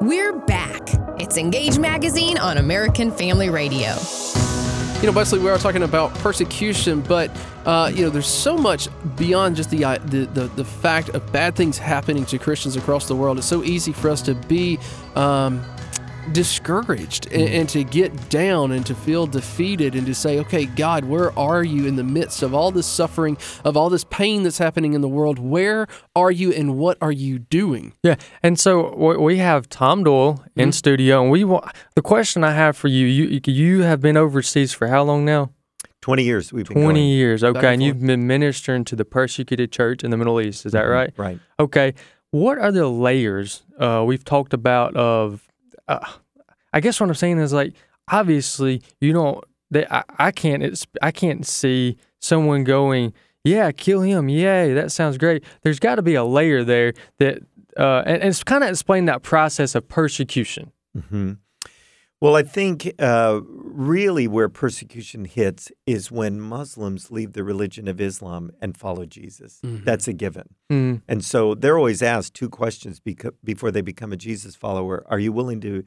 We're back. It's Engage Magazine on American Family Radio. You know, Wesley, we are talking about persecution, but uh, you know, there's so much beyond just the, uh, the, the the fact of bad things happening to Christians across the world. It's so easy for us to be um, discouraged and, and, to get down and to feel defeated and to say, okay, God, where are you in the midst of all this suffering, of all this pain that's happening in the world? Where are you and what are you doing? Yeah. And so we have Tom Doyle in mm-hmm. studio, and we want the question I have for you, you you have been overseas for how long now? 20 years we've been 20 going. years okay and, and you've been ministering to the persecuted church in the middle east is that mm-hmm. right right okay what are the layers uh, we've talked about of uh, I guess what I'm saying is like obviously you don't. They, I, I can't. It's, I can't see someone going, yeah, kill him. Yay, that sounds great. There's got to be a layer there that, uh, and, and it's kind of explain that process of persecution. Mm-hmm. Well, I think uh, really where persecution hits is when Muslims leave the religion of Islam and follow Jesus. Mm-hmm. That's a given. Mm-hmm. And so they're always asked two questions beca- before they become a Jesus follower Are you willing to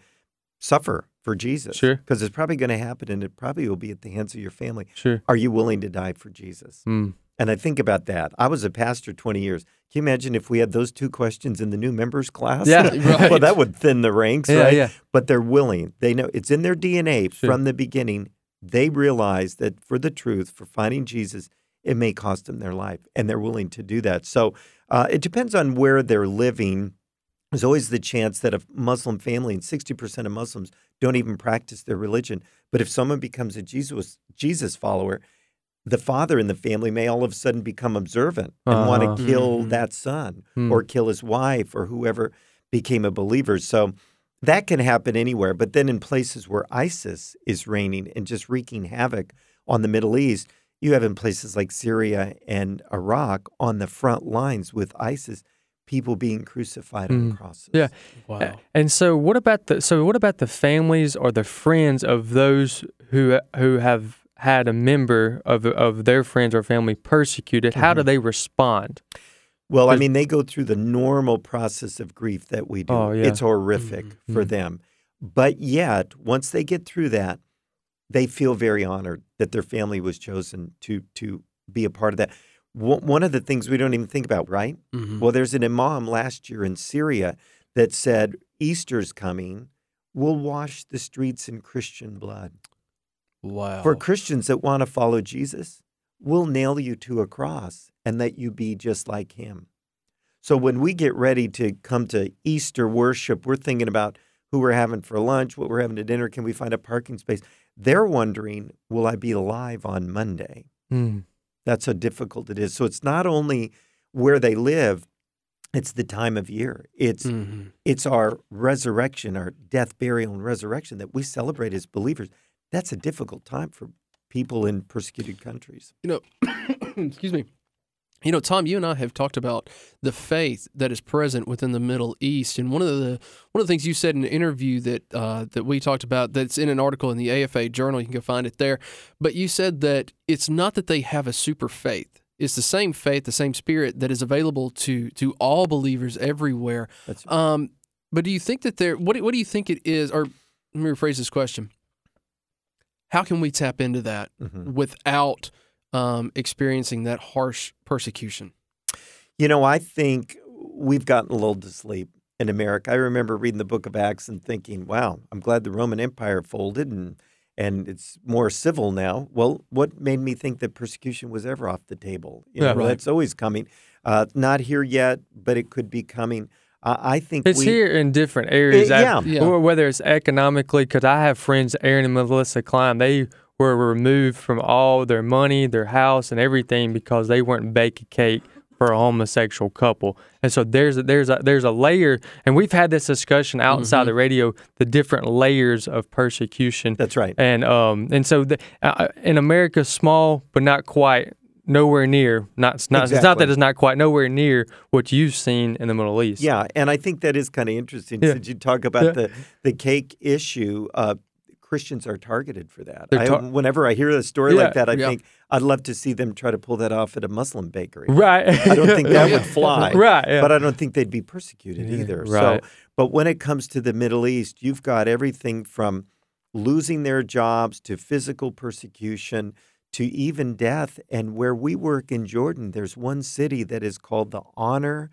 suffer for Jesus? Sure. Because it's probably going to happen and it probably will be at the hands of your family. Sure. Are you willing to die for Jesus? Mm. And I think about that. I was a pastor 20 years. Can you imagine if we had those two questions in the new members class? Yeah, right. well, that would thin the ranks, yeah, right? Yeah. But they're willing. They know it's in their DNA sure. from the beginning. They realize that for the truth, for finding Jesus, it may cost them their life, and they're willing to do that. So uh, it depends on where they're living. There's always the chance that a Muslim family, and 60% of Muslims don't even practice their religion. But if someone becomes a Jesus Jesus follower, the father in the family may all of a sudden become observant and uh-huh. want to kill mm-hmm. that son mm-hmm. or kill his wife or whoever became a believer. So that can happen anywhere. But then in places where ISIS is reigning and just wreaking havoc on the Middle East, you have in places like Syria and Iraq on the front lines with ISIS people being crucified mm. on crosses. Yeah. Wow. And so what about the so what about the families or the friends of those who who have had a member of of their friends or family persecuted? Mm-hmm. How do mm-hmm. they respond? Well, I mean, they go through the normal process of grief that we do. Oh, yeah. It's horrific mm-hmm. for mm-hmm. them. But yet, once they get through that, they feel very honored that their family was chosen to to be a part of that. One of the things we don't even think about, right? Mm-hmm. Well, there's an imam last year in Syria that said, Easter's coming. We'll wash the streets in Christian blood. Wow. For Christians that want to follow Jesus, we'll nail you to a cross and let you be just like him. So when we get ready to come to Easter worship, we're thinking about who we're having for lunch, what we're having to dinner, can we find a parking space? They're wondering, will I be alive on Monday? Mm. That's how difficult it is. So it's not only where they live, it's the time of year. It's mm-hmm. it's our resurrection, our death, burial, and resurrection that we celebrate as believers. That's a difficult time for people in persecuted countries. You know, excuse me. You know, Tom, you and I have talked about the faith that is present within the Middle East, and one of the one of the things you said in an interview that uh, that we talked about that's in an article in the AFA Journal, you can go find it there. But you said that it's not that they have a super faith; it's the same faith, the same spirit that is available to to all believers everywhere. That's right. Um, but do you think that there? What what do you think it is? Or let me rephrase this question: How can we tap into that mm-hmm. without um, experiencing that harsh persecution? You know, I think we've gotten a little to sleep in America. I remember reading the book of Acts and thinking, wow, I'm glad the Roman Empire folded and and it's more civil now. Well, what made me think that persecution was ever off the table? You yeah, know, right. It's always coming. Uh, not here yet, but it could be coming. Uh, I think it's we, here in different areas. It, yeah. yeah. whether it's economically, because I have friends, Aaron and Melissa Klein, they were removed from all their money, their house, and everything because they weren't baking cake for a homosexual couple. And so there's a, there's a there's a layer, and we've had this discussion outside mm-hmm. the radio, the different layers of persecution. That's right. And um and so the, uh, in America, small but not quite. Nowhere near, not, not exactly. it's not that it's not quite nowhere near what you've seen in the Middle East. Yeah, and I think that is kind of interesting yeah. since you talk about yeah. the the cake issue. Uh, Christians are targeted for that. They're I, whenever I hear a story Yeah, like that, I yeah. think I'd love to see them try to pull that off at a Muslim bakery. Right. I don't think that would fly. Right. But I don't think they'd be persecuted either. right. So, but when it comes to the Middle East, you've got everything from losing their jobs to physical persecution to even death. And where we work in Jordan, there's one city that is called the honor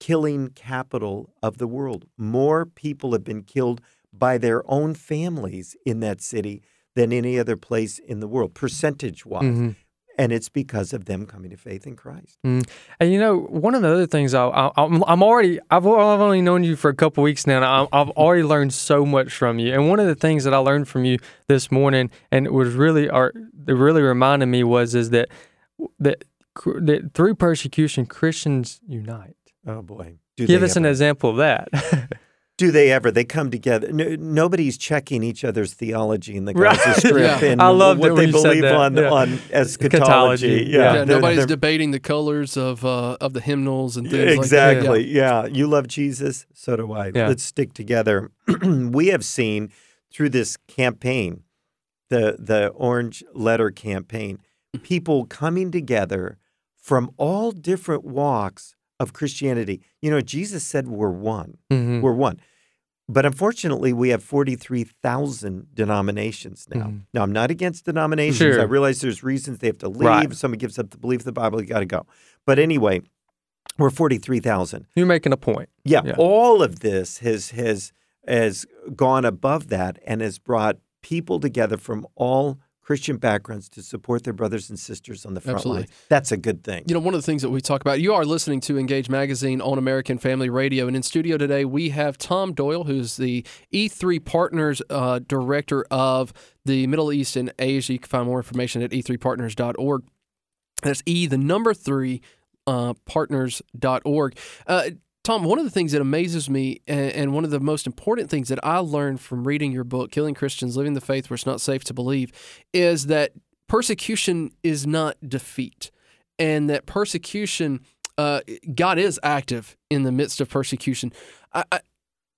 killing capital of the world. More people have been killed by their own families in that city than any other place in the world, percentage wise. Mhm. And it's because of them coming to faith in Christ. Mm. And you know, one of the other things I, I, I'm, I'm already, I've, I've only known you for a couple weeks now, and I, I've already learned so much from you. And one of the things that I learned from you this morning, and it was really, or it really reminded me was, is that that, that through persecution, Christians unite. Oh boy. Do Give us an example of that. Do they ever? They come together. No, nobody's checking each other's theology in the Right. Gaza Strip Yeah. and I love what they believe on Yeah. on eschatology. Eschatology. Yeah, Yeah, Yeah, they're- nobody's they're- debating the colors of uh, of the hymnals and things exactly. like that. yeah. you love Jesus, so do I. Yeah. Let's stick together. we have seen through this campaign, the the Orange Letter campaign, people coming together from all different walks of Christianity. You know, Jesus said we're one. Mhm. We're one. But unfortunately, we have 43,000 denominations now. Mhm. Now, I'm not against denominations. Sure. I realize there's reasons they have to leave. Right. If somebody gives up the belief of the Bible, you got to go. But anyway, we're 43,000. You're making a point. Yeah, Yeah. all of this has has has gone above that and has brought people together from all Christian backgrounds to support their brothers and sisters on the front Absolutely. lines. That's a good thing. You know, one of the things that we talk about, you are listening to Engage Magazine on American Family Radio. And in studio today, we have Tom Doyle, who's the E3 Partners uh, Director of the Middle East and Asia. You can find more information at e3partners.org. That's E, the number three, uh, partners.org. Uh, Tom, one of the things that amazes me, and, one of the most important things that I learned from reading your book, Killing Christians, Living the Faith Where It's Not Safe to Believe, is that persecution is not defeat. And that persecution, uh, God is active in the midst of persecution. I, I,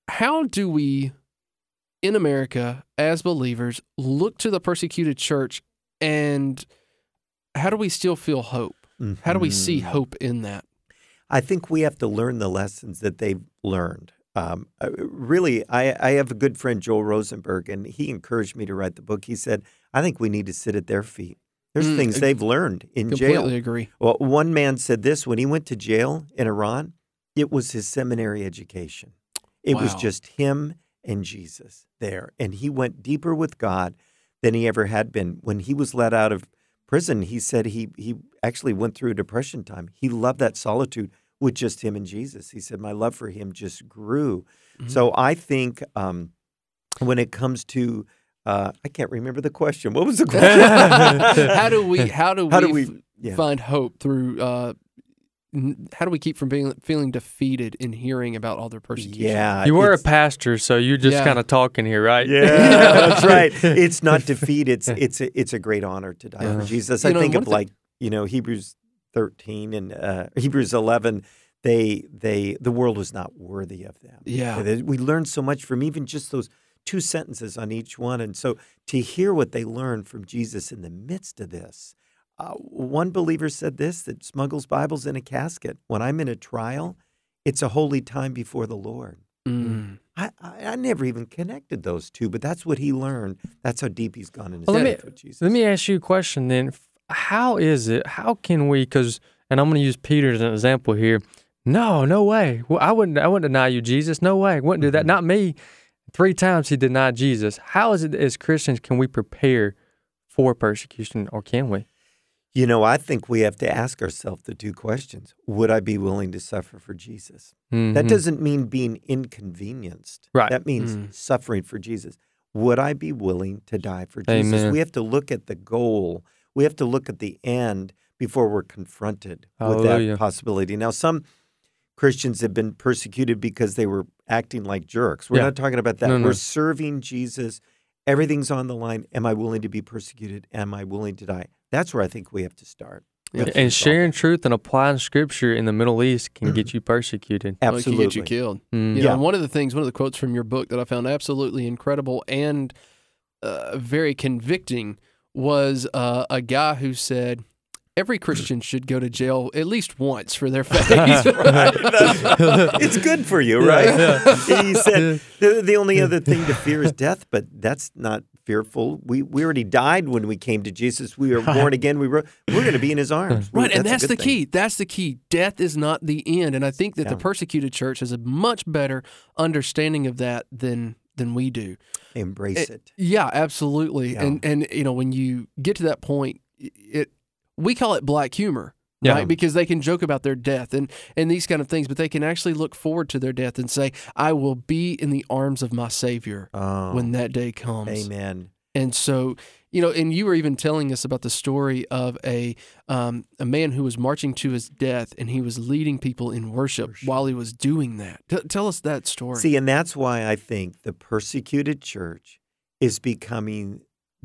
how do we, in America, as believers, look to the persecuted church and how do we still feel hope? How do we see Mhm. hope in that? I think we have to learn the lessons that they've learned. Um, uh, really, I, I have a good friend, Joel Rosenberg, and he encouraged me to write the book. He said, I think we need to sit at their feet. There's Mm, things they've learned in jail." Completely agree. Well, one man said this when he went to jail in Iran, it was his seminary education. It was just him and Jesus there. And he went deeper with God than he ever had been. When he was let out of prison, he said he he actually went through a depression time. He loved that solitude with just him and Jesus. He said, My love for him just grew. Mhm. So I think um, when it comes to uh, I can't remember the question. What was the question? how do we how do How we, do we- f- yeah. find hope through uh, how do we keep from being feeling defeated in hearing about all their persecution? Yeah, You were a pastor, so you're just Yeah. kind of talking here, right? Yeah, that's right. It's not defeat. It's it's a, it's a great honor to die for Jesus. You I know, think of thing- like you know Hebrews thirteen and uh, Hebrews eleven. They they the world was not worthy of them. Yeah. We learned so much from even just those two sentences on each one, and so to hear what they learned from Jesus in the midst of this. Uh, one believer said this that smuggles Bibles in a casket. When I'm in a trial, it's a holy time before the Lord. Mm. I, I, I never even connected those two, but that's what he learned. That's how deep he's gone in his Well, let faith me- with Jesus. Let me ask you a question then. How is it? How can we? Because, and I'm going to use Peter as an example here. No, no way. Well, I wouldn't. I wouldn't deny you, Jesus. No way. Wouldn't do that. Mm-hmm. Not me. Three times he denied Jesus. How is it as Christians can we prepare for persecution, or can we? You know, I think we have to ask ourselves the two questions. Would I be willing to suffer for Jesus? That Mhm. doesn't mean being inconvenienced. Right. That means Mm. suffering for Jesus. Would I be willing to die for Jesus? Amen. We have to look at the goal. We have to look at the end before we're confronted with that possibility. Now, some Christians have been persecuted because they were acting like jerks. We're Yeah. not talking about that. No, no. We're serving Jesus. Everything's on the line. Am I willing to be persecuted? Am I willing to die? That's where I think we have to start. We have And sharing truth and applying scripture in the Middle East can get you persecuted. Well, it Absolutely. can get you killed. Mm. You Yeah. know, and one of the things, one of the quotes from your book that I found absolutely incredible and uh, very convicting was uh, a guy who said every Christian should go to jail at least once for their faith. it's good for you, right? He said the, the only other thing to fear is death, but that's not fearful. We we already died when we came to Jesus. We were born again. We were we're going to be in His arms. Right, and that's the good key. That's the key. Death is not the end, and I think that the persecuted church has a much better understanding of that than than we do. thing. Embrace it. Yeah, absolutely. Yeah. And and you know when you get to that point, it we call it black humor. Yeah. Right, because they can joke about their death and, and these kind of things, but they can actually look forward to their death and say, "I will be in the arms of my Savior Oh, when that day comes." amen. And so, you know, and you were even telling us about the story of a um, a man who was marching to his death, and he was leading people in worship, while he was doing that. T- tell us that story. See, and that's why I think the persecuted church is becoming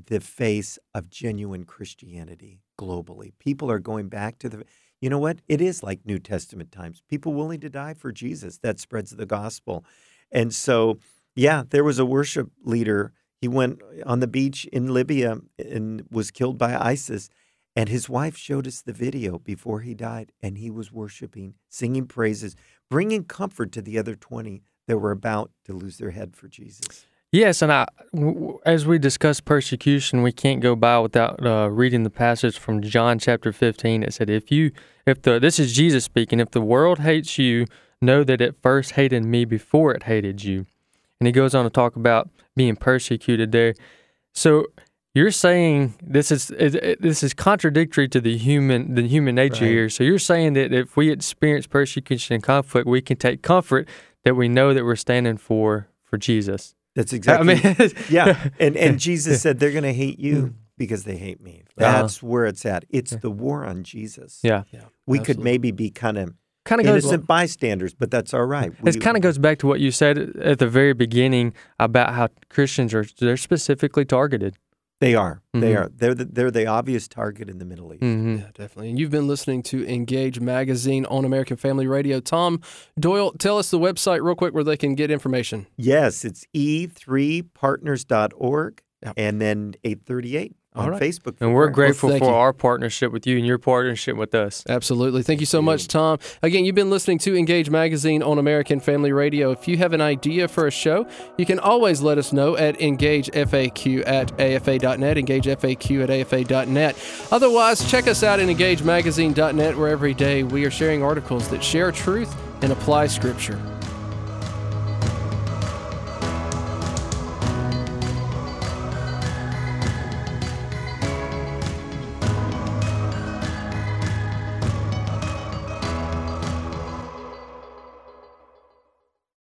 the face of genuine Christianity globally. People are going back to the, you know what? It is like New Testament times. People willing to die for Jesus. That spreads the gospel. And so, yeah, there was a worship leader. He went on the beach in Libya and was killed by ISIS. And his wife showed us the video before he died, and he was worshiping, singing praises, bringing comfort to the other 20 that were about to lose their head for Jesus. Yes, and I, w- as we discuss persecution, we can't go by without uh, reading the passage from John chapter 15. It said, "If you, if the, this is Jesus speaking, if the world hates you, know that it first hated me before it hated you." And he goes on to talk about being persecuted there. So you're saying this is this is contradictory to the human the human nature Right. here. So you're saying that if we experience persecution and conflict, we can take comfort that we know that we're standing for for Jesus. That's exactly. I mean, yeah, and and Jesus said they're going to hate you because they hate me. Uh-huh. That's where it's at. It's the war on Jesus. yeah. yeah, we could maybe be kind of kind of goes innocent bystanders, but that's all right. it kind of goes back to what you said at the very beginning about how Christians are they're specifically targeted. They are. They Mhm. are. They're the, they're the obvious target in the Middle East. Mm-hmm. Yeah, definitely. And you've been listening to Engage Magazine on American Family Radio. Tom Doyle, tell us the website real quick where they can get information. Yes, it's e3partners.org Yep. and then 838 on All right. Facebook. And we're grateful thank for you. our partnership with you and your partnership with us. Absolutely. Thank you so much, Tom. Again, you've been listening to Engage Magazine on American Family Radio. If you have an idea for a show, you can always let us know at engagefaq at afa.net, engagefaq at afa.net. Otherwise, check us out at engagemagazine.net, where every day we are sharing articles that share truth and apply Scripture.